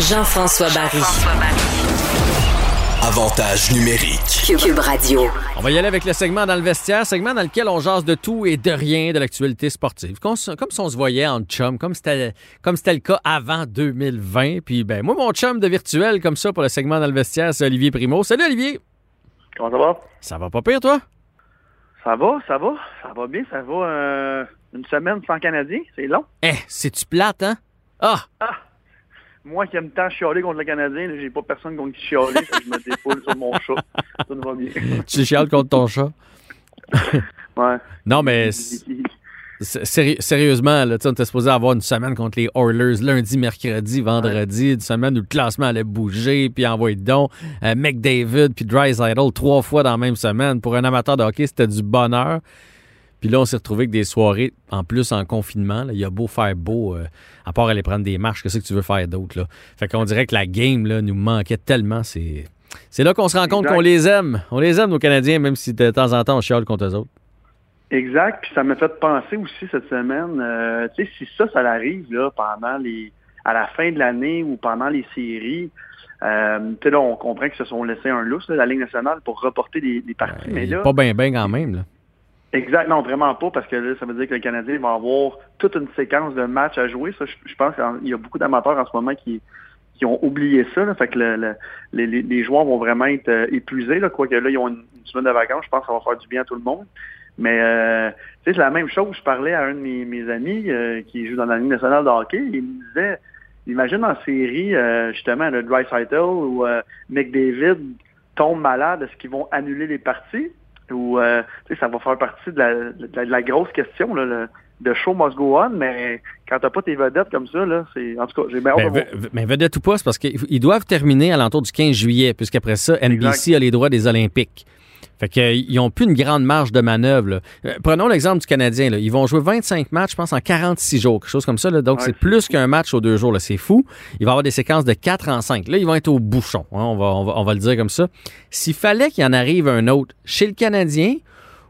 Jean-François Barry. Avantage numérique. Cube Radio. On va y aller avec le segment dans le vestiaire, segment dans lequel on jase de tout et de rien de l'actualité sportive. Comme, comme si on se voyait en chum, comme c'était comme c'était le cas avant 2020. Puis ben moi mon chum de virtuel comme ça pour le segment dans le vestiaire, c'est Olivier Primo. Salut Olivier. Comment ça va? Ça va pas pire toi? Ça va, ça va, ça va bien, ça va. euh, une semaine sans Canadien, c'est long. Eh, c'est-tu plate hein? Ah, Moi qui aime tant chialer contre le Canadien, j'ai pas personne contre qui chialer, je me défoule sur mon chat. Ça ne va bien. tu chiales contre ton chat? Ouais. Non mais sérieusement là, on était supposé avoir une semaine contre les Oilers lundi, mercredi, vendredi, une semaine où le classement allait bouger, puis envoyer donc euh, McDavid puis Drysdale trois fois dans la même semaine. Pour un amateur de hockey, c'était du bonheur. Puis là, on s'est retrouvé avec des soirées, en plus en confinement. là. Il y a beau faire beau, euh, à part aller prendre des marches, qu'est-ce que tu veux faire d'autre? Là? Fait qu'on dirait que la game là, nous manquait tellement. C'est, c'est là qu'on se rend compte qu'on les aime. On les aime, nos Canadiens, même si de temps en temps, on chiale contre eux autres. Exact, puis ça m'a fait penser aussi cette semaine, euh, tu sais, si ça, ça arrive là, pendant les à la fin de l'année ou pendant les séries, euh, tu sais, là, on comprend que se sont laissés un lousse, là, la Ligue nationale, pour reporter des, des parties, mais là, pas bien, bien quand même. Là. Exact, non, vraiment pas, parce que là, ça veut dire que le Canadien va avoir toute une séquence de matchs à jouer. Ça, je, je pense qu'il y a beaucoup d'amateurs en ce moment qui, qui ont oublié ça. Là, fait que le- le- les, les- joueurs vont vraiment être euh, épuisés. Quoique là, ils ont une, semaine de vacances. Je pense que ça va faire du bien à tout le monde. Mais euh, c'est la même chose. Je parlais à un de mes, amis euh, qui joue dans la Ligue nationale de hockey. Il me disait, imagine en série, euh, justement, le Dreisaitl ou euh, McDavid tombe malade, est-ce qu'ils vont annuler les parties? Ou euh, ça va faire partie de la, de la- de la grosse question, là, le, de show must go on, mais quand t'as pas tes vedettes comme ça, là, c'est. En tout cas, j'ai bien hâte Ben, de mais vedette ou pas, c'est parce qu'ils doivent terminer à l'entour du 15 juillet, puisqu'après ça, NBC a les droits des Olympiques. Fait qu'ils n'ont plus une grande marge de manœuvre. là. Euh, prenons l'exemple du Canadien. là. Ils vont jouer 25 matchs, je pense, en 46 jours, quelque chose comme ça. là. Donc, Ouais, c'est plus qu'un match aux deux jours. C'est fou. Il va y avoir des séquences de 4 en 5. Là, ils vont être au bouchon. hein. On, va, on, va, on va le dire comme ça. S'il fallait qu'il en arrive un autre chez le Canadien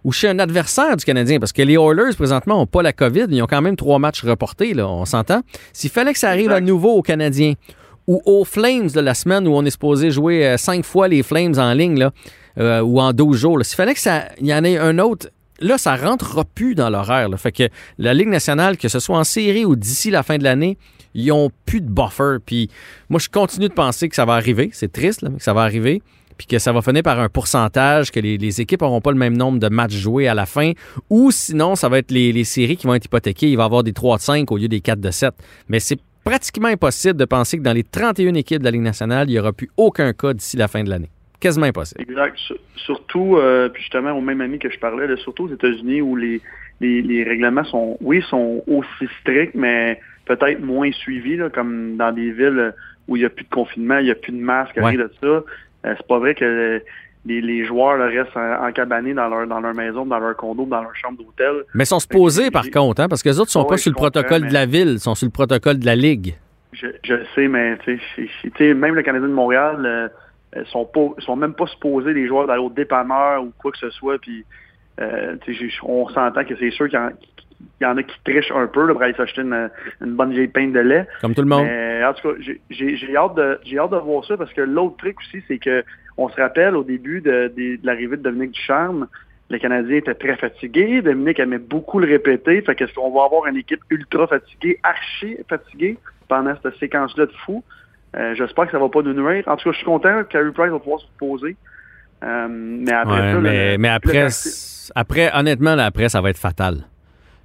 ou chez un adversaire du Canadien, parce que les Oilers, présentement, n'ont pas la COVID. Ils ont quand même trois matchs reportés, là, on s'entend? S'il fallait que ça arrive à nouveau aux Canadiens ou aux Flames de la semaine où on est supposé jouer euh, cinq fois les Flames en ligne, là, euh, ou en 12 jours. S'il fallait que ça y en ait un autre, là, ça rentrera plus dans l'horaire. Fait que la Ligue nationale, que ce soit en série ou d'ici la fin de l'année, ils ont plus de buffer. Puis moi, je continue de penser que ça va arriver. C'est triste, mais que ça va arriver. Puis que ça va finir par un pourcentage, que les, les équipes n'auront pas le même nombre de matchs joués à la fin. Ou sinon, ça va être les, les séries qui vont être hypothéquées. Il va y avoir des 3 de 5 au lieu des 4 de 7. Mais c'est pratiquement impossible de penser que dans les 31 équipes de la Ligue nationale, il n'y aura plus aucun cas d'ici la fin de l'année. Quasiment impossible. Exact. Sur- Surtout, euh, puis justement, au même ami que je parlais, là, surtout aux États-Unis où les, les, les règlements sont, oui, sont aussi stricts, mais peut-être moins suivis, là, comme dans des villes où il n'y a plus de confinement, il n'y a plus de masque, Ouais. rien de ça. Euh, c'est pas vrai que les, les joueurs là, restent en- dans leur, dans leur maison, dans leur condo, dans leur chambre d'hôtel. Mais ils sont supposés, par contre, hein, parce que les autres ne sont Ouais, pas sur le protocole de la ville, ils sont sur le protocole de la Ligue. Je, je sais, mais tu sais, c'est- c'est- tu sais, même le Canadien de Montréal euh, euh, sont pas sont même pas supposés les joueurs d'aller au dépanneur ou quoi que ce soit. Puis euh, on s'entend que c'est sûr qu'il y, en- qu'il y en a qui trichent un peu là, pour aller s'acheter une, une bonne vieille pinte de lait. Comme tout le monde. Mais en tout cas, j'ai- hâte de hâte de voir ça parce que l'autre truc aussi, c'est que on se rappelle au début de, de- de l'arrivée de Dominique Ducharme, le Canadien était très fatigué. Dominique aimait beaucoup le répéter. Fait qu'est-ce qu'on va avoir une équipe ultra fatiguée, archi fatiguée pendant cette séquence-là de fou? Euh, J'espère que ça va pas nous nuire. En tout cas, je suis content que Carey Price va pouvoir se reposer. Euh, mais après Ouais, ça, mais, le- mais après, honnêtement, là, après, ça va être fatal.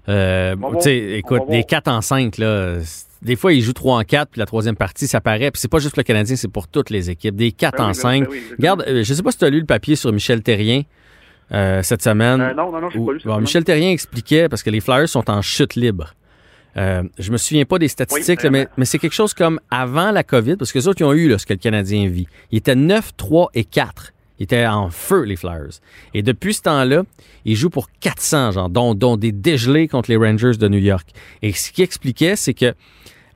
Euh, écoute, des voir. 4 en 5, là, des fois, ils jouent 3 en 4, puis la troisième partie, ça paraît. Puis c'est pas juste le Canadien, c'est pour toutes les équipes. Des 4 Ben en ben 5. oui, ben oui, exactement. Regarde, euh, je sais pas si tu as lu le papier sur Michel Terrien cette semaine. Non, non, non, Où- pas lu bon, Michel Terrien expliquait, parce que les Flyers sont en chute libre. Euh, je me souviens pas des statistiques, là, mais, vraiment. mais c'est quelque chose comme avant la COVID, parce que les autres, ils ont eu là, ce que le Canadien vit. Ils étaient 9, 3 et 4. Ils étaient en feu, les Flyers. Et depuis ce temps-là, ils jouent pour 400, genre, dont, dont des dégelés contre les Rangers de New York. Et ce qui expliquait, c'est que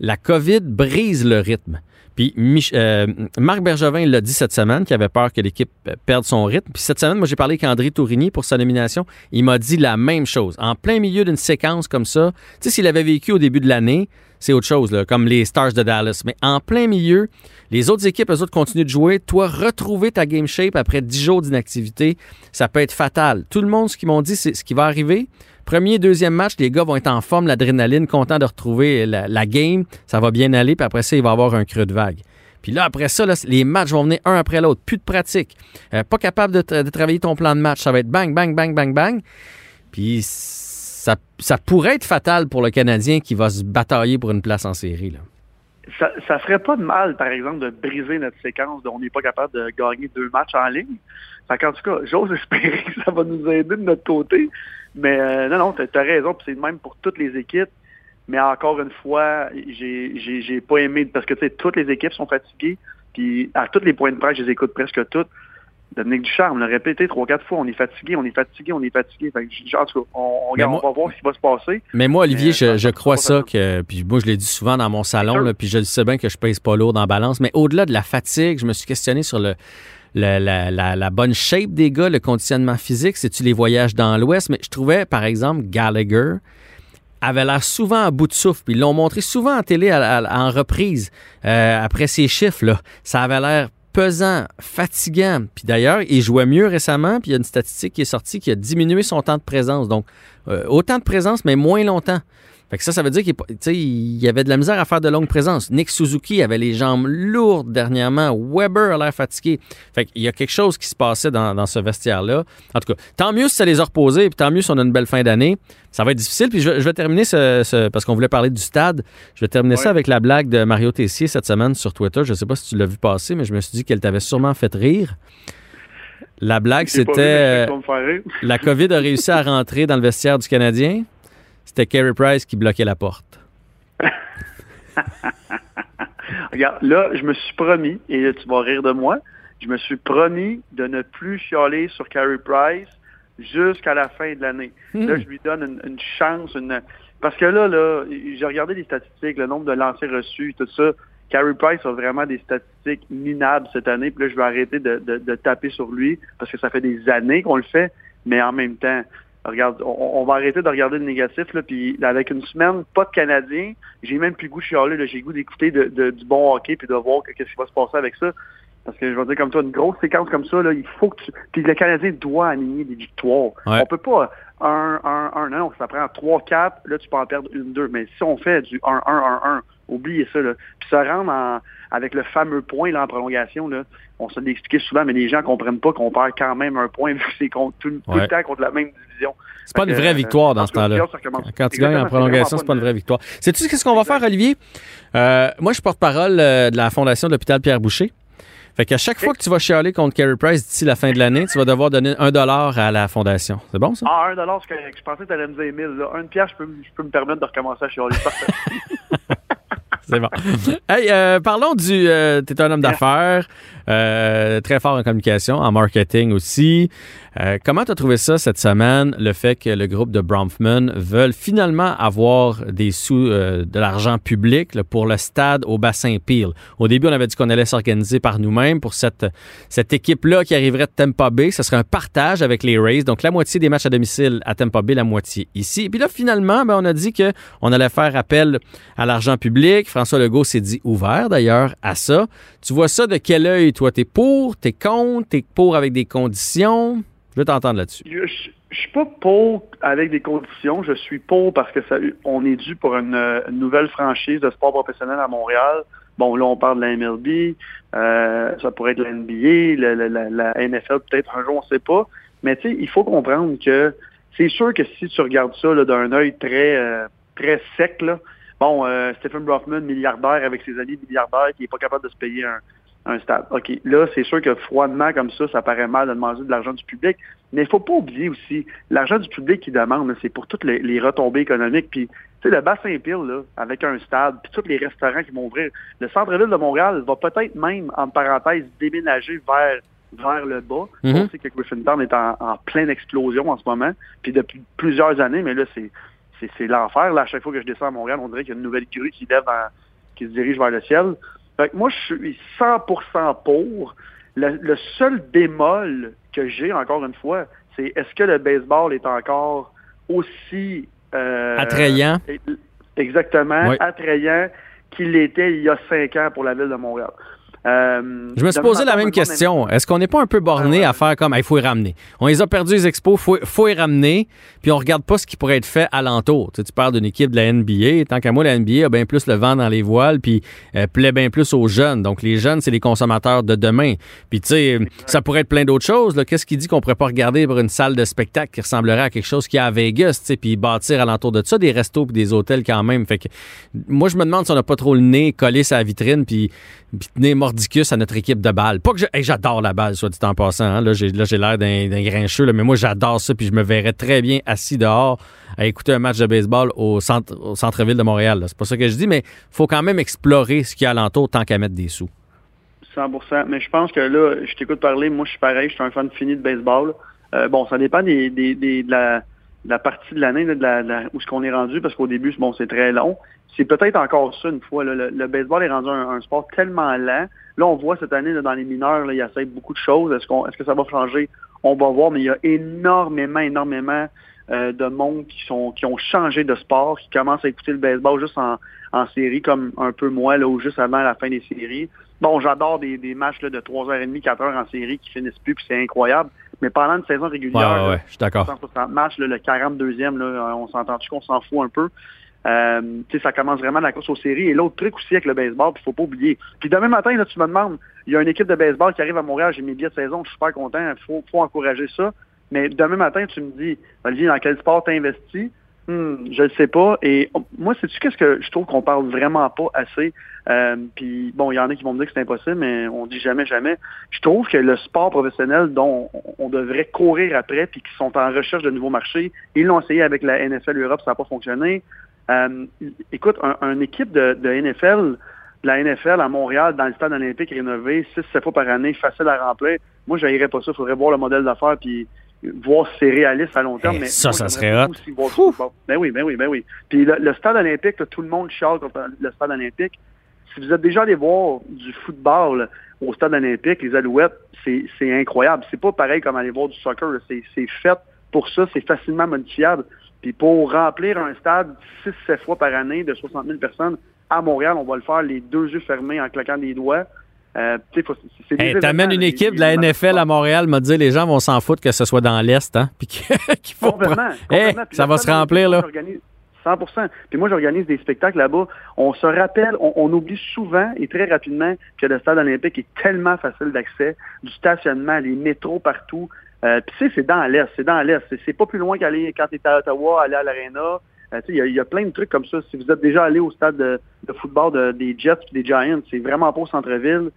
la COVID brise le rythme. Puis euh, Marc Bergevin l'a dit cette semaine qu'il avait peur que l'équipe euh, perde son rythme. Puis cette semaine, moi, j'ai parlé avec André Tourigny pour sa nomination. Il m'a dit la même chose. En plein milieu d'une séquence comme ça, tu sais, s'il avait vécu au début de l'année, c'est autre chose, comme les Stars de Dallas. Mais en plein milieu, les autres équipes, eux autres, continuent de jouer. Toi, retrouver ta game shape après 10 jours d'inactivité, ça peut être fatal. Tout le monde, ce qu'ils m'ont dit, c'est ce qui va arriver. Premier, deuxième match, les gars vont être en forme, l'adrénaline, contents de retrouver la, game. Ça va bien aller, puis après ça, il va y avoir un creux de vague. Puis là, après ça, les matchs vont venir un après l'autre. Plus de pratique. Euh, pas capable de, travailler ton plan de match. Ça va être bang, bang, bang, bang, bang. Puis ça, pourrait être fatal pour le Canadien qui va se batailler pour une place en série. Ça, ferait pas de mal, par exemple, de briser notre séquence de on n'est pas capable de gagner deux matchs en ligne. Fait en tout cas, j'ose espérer que ça va nous aider de notre côté. Mais euh, non, non, tu as, raison, c'est le même pour toutes les équipes. Mais encore une fois, j'ai, j'ai, pas aimé parce que tu sais, toutes les équipes sont fatiguées. Puis à tous les points de presse, je les écoute presque toutes. Dominique Ducharme on l'a répété trois, quatre fois, on est fatigué, on est fatigué, on est fatigué. Fait en tout cas, on, va voir ce qui va se passer. Mais moi, Olivier, je, je, crois ça que, puis moi, je l'ai dit souvent dans mon salon, là, puis je sais bien que je pèse pas lourd dans balance, mais au-delà de la fatigue, je me suis questionné sur le, la, bonne shape des gars, le conditionnement physique, c'est-tu les voyages dans l'Ouest? Mais je trouvais, par exemple, Gallagher avait l'air souvent à bout de souffle. Puis ils l'ont montré souvent en télé en reprise euh, après ces chiffres. Là. Ça avait l'air pesant, fatigant. Puis d'ailleurs, il jouait mieux récemment. Puis il y a une statistique qui est sortie qui a diminué son temps de présence. Donc, euh, autant de présence, mais moins longtemps. Fait que ça, ça veut dire qu'il y avait de la misère à faire de longues présences. Nick Suzuki avait les jambes lourdes dernièrement. Weber a l'air fatigué. Fait qu'il y a quelque chose qui se passait dans, ce vestiaire-là. En tout cas, tant mieux si ça les a reposés, puis tant mieux si on a une belle fin d'année. Ça va être difficile. Puis je, vais terminer ce, parce qu'on voulait parler du stade. Je vais terminer ça avec la blague de Mario Tessier cette semaine sur Twitter. Je ne sais pas si tu l'as vu passer, mais je me suis dit qu'elle t'avait sûrement fait rire. La blague, c'était euh, la COVID a réussi à rentrer dans le vestiaire du Canadien. C'était Carey Price qui bloquait la porte. Regarde, là, je me suis promis, et là, tu vas rire de moi, je me suis promis de ne plus chialer sur Carey Price jusqu'à la fin de l'année. Hmm. Là, je lui donne une, chance, une... parce que là, là, j'ai regardé les statistiques, le nombre de lancers reçus, tout ça. Carey Price a vraiment des statistiques minables cette année, puis là, je vais arrêter de, de taper sur lui parce que ça fait des années qu'on le fait, mais en même temps, regarde, on, va arrêter de regarder le négatif, là, puis avec une semaine, pas de Canadiens, j'ai même plus le goût de chialer, j'ai le goût d'écouter de, du bon hockey puis de voir qu'est-ce qui va se passer avec ça. Parce que je vais dire comme toi, une grosse séquence comme ça, là, il faut que tu. Puis le Canadien doit aligner des victoires. On peut pas un, un, un, non, ça prend 3-4, là tu peux en perdre une, deux. Mais si on fait du 1-1-1-1, oubliez ça. Là. Puis ça rentre en, avec le fameux point là, en prolongation, là, on se l'expliquait souvent, mais les gens comprennent pas qu'on perd quand même un point vu que c'est tout, le temps contre la même division. C'est pas une vraie victoire dans ce temps-là. Quand tu gagnes en prolongation, c'est pas une vraie victoire. Sais-tu qu'est-ce qu'on va faire, Olivier? Euh, moi, je suis porte-parole euh, de la Fondation de l'hôpital Pierre Boucher. Fait qu'à chaque fois que tu vas chialer contre Carey Price d'ici la fin de l'année, tu vas devoir donner un dollar à la fondation. C'est bon, ça? Ah, un dollar, je pensais que tu allais me dire 1000. Un pièce, je peux, je peux me permettre de recommencer à chialer. C'est bon. hey, euh, parlons du. Euh, tu es un homme d'affaires, euh, très fort en communication, en marketing aussi. Euh, comment tu as trouvé ça cette semaine, le fait que le groupe de Bronfman veulent finalement avoir des sous, euh, de l'argent public pour le stade au bassin Peel? Au début, on avait dit qu'on allait s'organiser par nous-mêmes pour cette, cette équipe-là qui arriverait de Tampa Bay. Ce serait un partage avec les Rays, donc la moitié des matchs à domicile à Tampa Bay, la moitié ici. Puis là, finalement, ben, on a dit qu'on allait faire appel à l'argent public. François Legault s'est dit ouvert d'ailleurs à ça. Tu vois ça de quel œil, toi? T'es pour, t'es contre, t'es pour avec des conditions? Je veux t'entendre là-dessus. Je, ne suis pas pour avec des conditions. Je suis pour parce que ça, on est dû pour une, nouvelle franchise de sport professionnel à Montréal. Bon, là, on parle de la MLB, euh, ça pourrait être la NBA, la, NFL, peut-être un jour, on ne sait pas. Mais tu sais, il faut comprendre que c'est sûr que si tu regardes ça d'un œil très, euh, très sec, là, bon, euh, Stephen Brockman, milliardaire avec ses amis milliardaires, qui n'est pas capable de se payer un, un stade. OK, là, c'est sûr que froidement comme ça, ça paraît mal de demander de l'argent du public, mais il faut pas oublier aussi, l'argent du public qui demande, c'est pour toutes les, retombées économiques. Puis, tu sais, le bassin pile, là, avec un stade, puis tous les restaurants qui vont ouvrir, le centre-ville de Montréal va peut-être même, en parenthèse, déménager vers vers le bas. Mhm. On sait que Griffintown est en, pleine explosion en ce moment, puis depuis plusieurs années, mais là, c'est c'est l'enfer. Là, à chaque fois que je descends à Montréal, on dirait qu'il y a une nouvelle grue qui lève qui se dirige vers le ciel. Fait moi, je suis 100% pour. Le, seul bémol que j'ai, encore une fois, c'est est-ce que le baseball est encore aussi... Euh, Attrayant? exactement, attrayant qu'il était il y a cinq ans pour la ville de Montréal. Euh, je me suis posé la même question. Est-ce qu'on n'est pas un peu borné à faire comme il faut y ramener? On les a perdus les expos, il faut, y ramener, puis on regarde pas ce qui pourrait être fait alentour. Tu, sais, tu parles d'une équipe de la NBA. Tant qu'à moi, la NBA a bien plus le vent dans les voiles, puis euh, plaît bien plus aux jeunes. Donc les jeunes, c'est les consommateurs de demain. Puis tu sais, ça pourrait être plein d'autres choses. Qu'est-ce qui dit qu'on pourrait pas regarder pour une salle de spectacle qui ressemblerait à quelque chose qui est à Vegas, tu sais, puis bâtir alentour de ça des restos puis des hôtels quand même? Fait que moi, je me demande si on n'a pas trop le nez collé sa vitrine, puis tenir à notre équipe de balle. Pas que j'adore la balle, soit dit en passant. Hein. Là, j'ai l'air d'un grincheux, mais moi, j'adore ça. Puis je me verrais très bien assis dehors à écouter un match de baseball au, centre, au centre-ville de Montréal. C'est pas ça que je dis, mais faut quand même explorer ce qu'il y a alentour tant qu'à mettre des sous. 100% Mais je pense que là, je t'écoute parler. Moi, je suis pareil. Je suis un fan fini de baseball. Euh, bon, ça dépend des, de, la, partie de l'année, où ce qu'on est rendu, parce qu'au début, bon, c'est très long c'est peut-être encore ça une fois. Le, baseball est rendu un, sport tellement lent. Là, on voit cette année dans les mineurs, là, il essaie beaucoup de choses. Est-ce, qu'on, est-ce que ça va changer? On va voir, mais il y a énormément, énormément euh, de monde qui sont qui ont changé de sport, qui commencent à écouter le baseball juste en, série, comme un peu moi, là, ou juste avant la fin des séries. Bon, j'adore des, matchs là, de 3h30, 4h en série qui finissent plus, puis c'est incroyable. Mais pendant une saison régulière, ouais, je suis d'accord. 160 matchs, le 42e, là, on s'entend-tu qu'on s'en fout un peu? Euh, ça commence vraiment la course aux séries. Et l'autre truc aussi avec le baseball, il faut pas oublier. Puis demain matin, là, tu me demandes, il y a une équipe de baseball qui arrive à Montréal, j'ai mes billets de saison, je suis super content, il faut, faut encourager ça. Mais demain matin, tu me dis, Olivier, dans quel sport tu investi? Hmm, je ne sais pas. Et moi, sais-tu qu'est-ce que je trouve qu'on parle vraiment pas assez? Euh, puis bon, il y en a qui vont me dire que c'est impossible, mais on dit jamais, jamais. Je trouve que le sport professionnel dont on devrait courir après, puis qui sont en recherche de nouveaux marchés, ils l'ont essayé avec la NFL Europe, ça n'a pas fonctionné. Euh, écoute, un, équipe de, NFL, de la NFL à Montréal, dans le stade olympique rénové, 6-7 fois par année, facile à remplir. Moi, je pas ça. Il faudrait voir le modèle d'affaires voir si c'est réaliste à long terme. Eh, mais ça, ça serait hot. Ben oui, ben oui, ben oui. Puis le, stade olympique, tout le monde chiale contre le stade olympique. Si vous êtes déjà allé voir du football au stade olympique, les Alouettes, c'est incroyable. C'est pas pareil comme aller voir du soccer. C'est fait pour ça, c'est facilement modifiable. Puis pour remplir un stade 6-7 fois par année de 60 000 personnes à Montréal, on va le faire les deux yeux fermés en claquant des doigts. Euh, hey, T'amènes une équipe de la NFL à Montréal, m'a dit les gens vont s'en foutre que ce soit dans l'Est, hein? Puis qu'il faut complètement, ça va se remplir, là. 100% Puis moi, j'organise des spectacles là-bas. On se rappelle, on, oublie souvent et très rapidement que le stade olympique est tellement facile d'accès, du stationnement, les métros partout. Euh, Puis tu sais, c'est dans l'Est, c'est dans l'Est. C'est pas plus loin qu'aller quand tu es à Ottawa, aller à l'Arena. Euh, il y, a plein de trucs comme ça. Si vous êtes déjà allé au stade de, football des Jets et des Giants, c'est vraiment pas au centre-ville.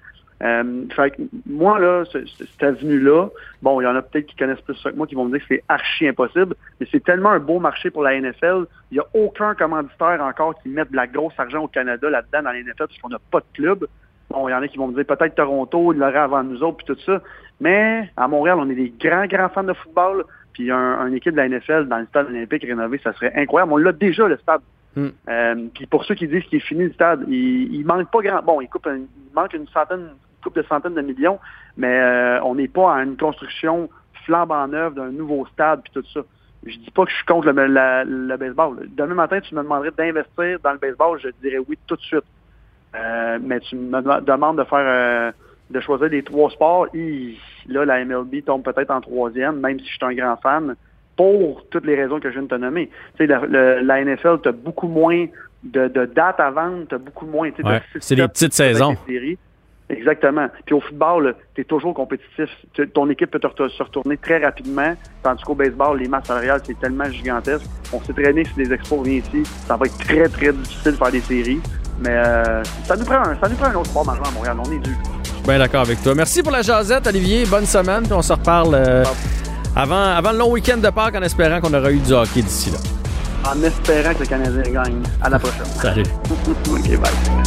Euh, fait moi, là, cette avenue-là, bon, il y en a peut-être qui connaissent plus ça que moi qui vont me dire que c'est archi impossible, mais c'est tellement un beau marché pour la NFL. Il n'y a aucun commanditaire encore qui mette de la grosse argent au Canada là-dedans dans la NFL parce qu'on n'a pas de club. Bon, il y en a qui vont me dire peut-être Toronto, il l'aurait avant nous autres, puis tout ça. Mais à Montréal, on est des grands, grands fans de football. Puis un, une équipe de la NFL dans le stade olympique rénové, ça serait incroyable. On l'a déjà, le stade. Hmm. Euh, puis pour ceux qui disent qu'il est fini le stade, il, il manque pas grand. Bon, il, coupe il manque une centaine, une coupe de centaines de millions, mais euh, on n'est pas à une construction flambant neuve d'un nouveau stade puis tout ça. Je dis pas que je suis contre le, le baseball. Demain matin, tu me demanderais d'investir dans le baseball, je dirais oui tout de suite. Euh, mais tu me demandes de faire euh, de choisir des trois sports. là, la MLB tombe peut-être en troisième, même si je suis un grand fan, pour toutes les raisons que je viens de te nommer. Tu sais, la, NFL, tu as beaucoup moins de, dates à vendre, tu as beaucoup moins. c'est des petites saisons. Exactement. Puis au football, tu es toujours compétitif. ton équipe peut te, se retourner très rapidement, tandis qu'au baseball, les masses salariales, c'est tellement gigantesque. On s'est traîné si les expos viennent ici, ça va être très, très difficile de faire des séries. Mais euh, ça, nous prend un, ça nous prend un autre sport majeur à Montréal. On est dû. Bien d'accord avec toi. Merci pour la jasette, Olivier. Bonne semaine. Puis on se reparle euh, avant, avant le long week-end de Pâques en espérant qu'on aura eu du hockey d'ici là. En espérant que le Canadien gagne. À la prochaine. Salut. OK, bye.